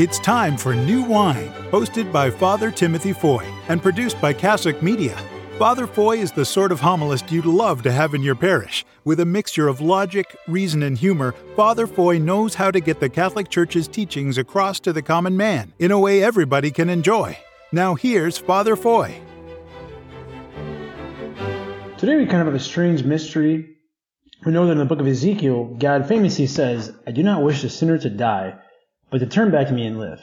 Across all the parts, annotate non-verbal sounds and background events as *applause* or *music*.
It's time for New Wine, hosted by Father Timothy Foy and produced by Cassock Media. Father Foy is the sort of homilist you'd love to have in your parish. With a mixture of logic, reason, and humor, Father Foy knows how to get the Catholic Church's teachings across to the common man in a way everybody can enjoy. Now here's Father Foy. Today we kind of have a strange mystery. We know that in the book of Ezekiel, God famously says, I do not wish the sinner to die, but to turn back to me and live.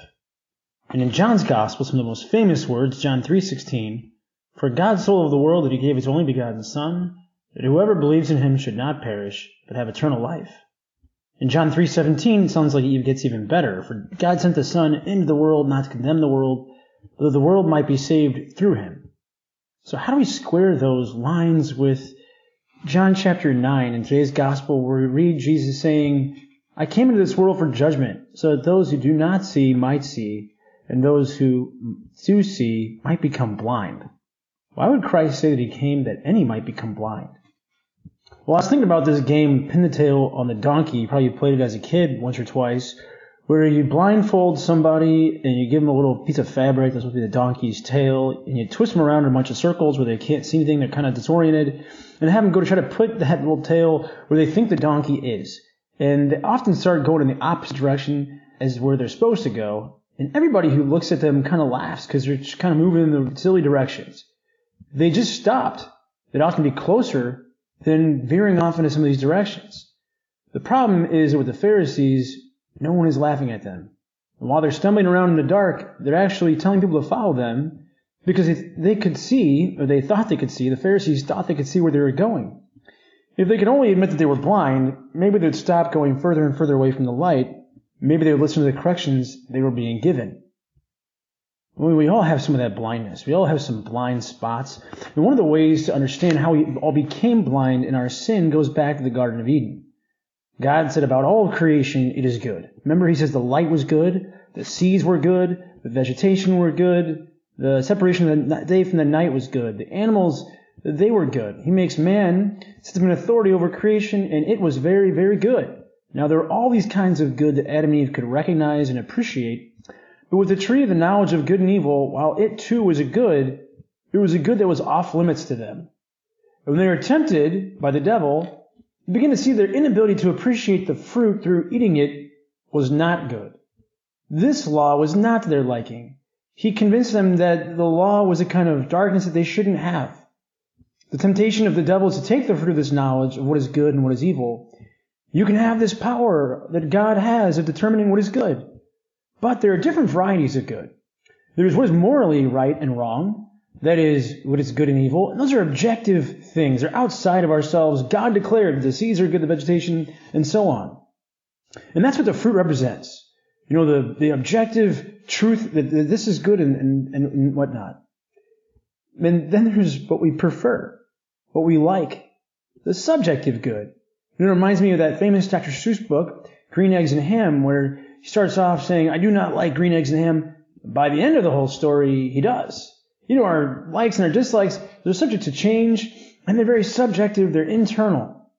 And in John's Gospel, some of the most famous words, John 3.16, For God so loved the world that he gave his only begotten Son, that whoever believes in him should not perish, but have eternal life. In John 3.17, it sounds like it gets even better. For God sent the Son into the world not to condemn the world, but that the world might be saved through him. So how do we square those lines with John chapter 9 in today's gospel where we read Jesus saying, I came into this world for judgment, so that those who do not see might see, and those who do see might become blind. Why would Christ say that he came that any might become blind? Well, I was thinking about this game, Pin the Tail on the Donkey. You probably played it as a kid once or twice, where you blindfold somebody and you give them a little piece of fabric that's supposed to be the donkey's tail, and you twist them around in a bunch of circles where they can't see anything, they're kind of disoriented, and have them go to try to put that little tail where they think the donkey is. And they often start going in the opposite direction as where they're supposed to go. And everybody who looks at them kind of laughs because they're just kind of moving in the silly directions. They just stopped. They'd often be closer than veering off into some of these directions. The problem is with the Pharisees, no one is laughing at them. And while they're stumbling around in the dark, they're actually telling people to follow them because they could see, or they thought they could see, the Pharisees thought they could see where they were going. If they could only admit that they were blind, maybe they'd stop going further and further away from the light. Maybe they would listen to the corrections they were being given. We all have some of that blindness. We all have some blind spots. And one of the ways to understand how we all became blind in our sin goes back to the Garden of Eden. God said about all of creation, it is good. Remember, He says the light was good, the seas were good, the vegetation were good, the separation of the day from the night was good, the animals they were good. He makes man, sets him in authority over creation, and it was very, very good. Now there are all these kinds of good that Adam and Eve could recognize and appreciate, but with the tree of the knowledge of good and evil, while it too was a good, it was a good that was off limits to them. And when they were tempted by the devil, they began to see their inability to appreciate the fruit through eating it was not good. This law was not to their liking. He convinced them that the law was a kind of darkness that they shouldn't have. The temptation of the devil is to take the fruit of this knowledge of what is good and what is evil. You can have this power that God has of determining what is good. But there are different varieties of good. There's what is morally right and wrong. That is what is good and evil. And those are objective things. They're outside of ourselves. God declared the seeds are good, the vegetation, and so on. And that's what the fruit represents. You know, the, the objective truth that, that this is good and, and, and whatnot. And then there's what we prefer, what we like, the subjective good. And it reminds me of that famous Dr. Seuss book, Green Eggs and Ham, where he starts off saying, I do not like green eggs and ham. By the end of the whole story, he does. You know, our likes and our dislikes, they're subject to change, and they're very subjective, they're internal.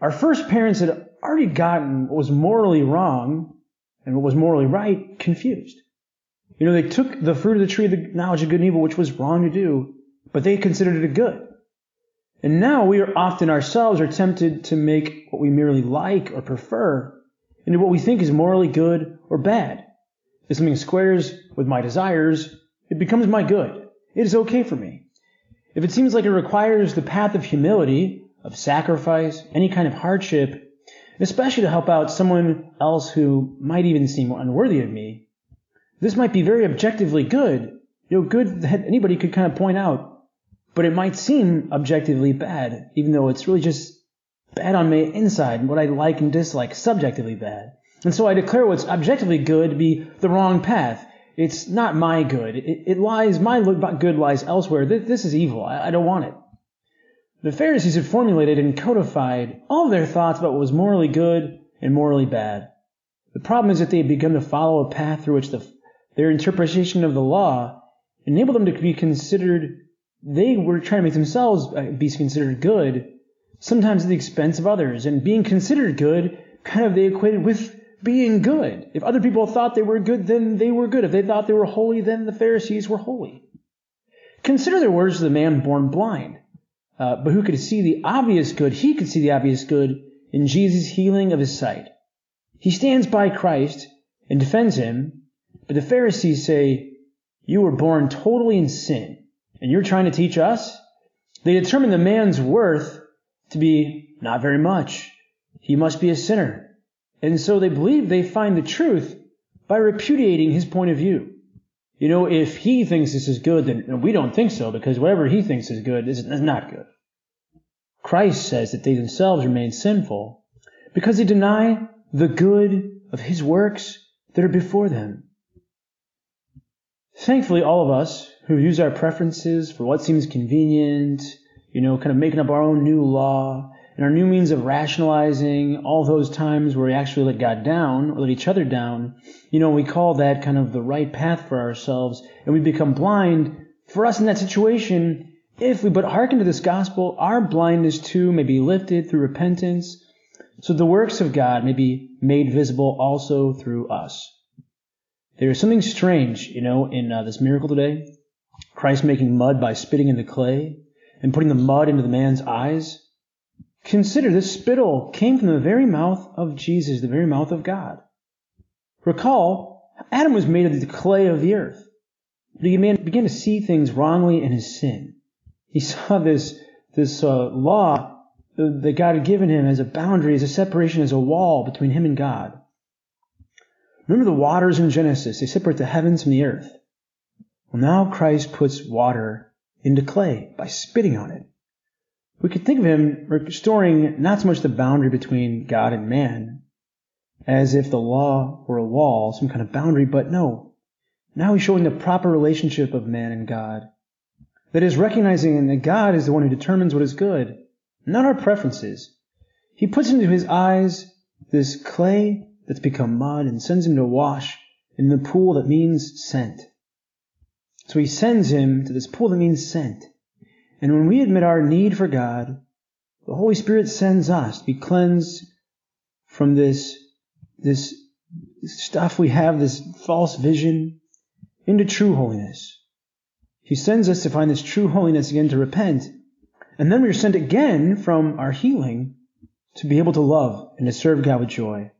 Our first parents had already gotten what was morally wrong and what was morally right confused. You know, they took the fruit of the tree of the knowledge of good and evil, which was wrong to do, but they considered it a good. And now we are often ourselves are tempted to make what we merely like or prefer into what we think is morally good or bad. If something squares with my desires, it becomes my good. It is okay for me. If it seems like it requires the path of humility, of sacrifice, any kind of hardship, especially to help out someone else who might even seem unworthy of me, this might be very objectively good, you know, good that anybody could kind of point out, but it might seem objectively bad, even though it's really just bad on my inside, and what I like and dislike, subjectively bad. And so I declare what's objectively good to be the wrong path. It's not my good. It, it lies, my good lies elsewhere. This, this is evil. I, I don't want it. The Pharisees had formulated and codified all their thoughts about what was morally good and morally bad. The problem is that they had begun to follow a path through which the their interpretation of the law enabled them to be considered, they were trying to make themselves uh, be considered good, sometimes at the expense of others. And being considered good, kind of they equated with being good. If other people thought they were good, then they were good. If they thought they were holy, then the Pharisees were holy. Consider the words of the man born blind, uh, but who could see the obvious good. He could see the obvious good in Jesus' healing of his sight. He stands by Christ and defends him, but the Pharisees say, You were born totally in sin, and you're trying to teach us? They determine the man's worth to be not very much. He must be a sinner. And so they believe they find the truth by repudiating his point of view. You know, if he thinks this is good, then we don't think so, because whatever he thinks is good is not good. Christ says that they themselves remain sinful because they deny the good of his works that are before them. Thankfully, all of us who use our preferences for what seems convenient, you know, kind of making up our own new law, and our new means of rationalizing all those times where we actually let God down or let each other down, you know, we call that kind of the right path for ourselves, and we become blind. For us in that situation, if we but hearken to this gospel, our blindness too may be lifted through repentance, so the works of God may be made visible also through us. There is something strange, you know, in uh, this miracle today. Christ making mud by spitting in the clay and putting the mud into the man's eyes. Consider this spittle came from the very mouth of Jesus, the very mouth of God. Recall, Adam was made of the clay of the earth. But he began to see things wrongly in his sin. He *laughs* saw this, this uh, law that God had given him as a boundary, as a separation, as a wall between him and God. Remember the waters in Genesis. They separate the heavens from the earth. Well, now Christ puts water into clay by spitting on it we could think of him restoring not so much the boundary between God and man, as if the law were a wall, some kind of boundary, but no. Now he's showing the proper relationship of man and God. That is recognizing that God is the one who determines what is good, not our preferences. He puts into his eyes this clay that's become mud and sends him to wash in the pool that means sent. So he sends him to this pool that means sent. And when we admit our need for God, the Holy Spirit sends us to be cleansed from this, this stuff we have, this false vision, into true holiness. He sends us to find this true holiness again to repent. And then we are sent again from our healing to be able to love and to serve God with joy.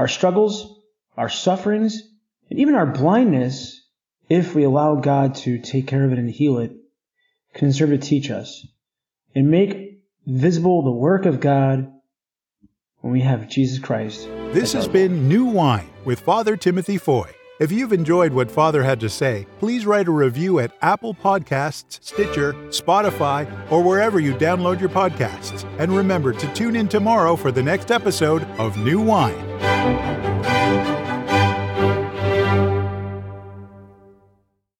Our struggles, our sufferings, and even our blindness, if we allow God to take care of it and heal it, can serve to teach us and make visible the work of God when we have Jesus Christ. This has been New Wine with Father Timothy Foy. If you've enjoyed what Father had to say, please write a review at Apple Podcasts, Stitcher, Spotify, or wherever you download your podcasts. And remember to tune in tomorrow for the next episode of New Wine. Thank you.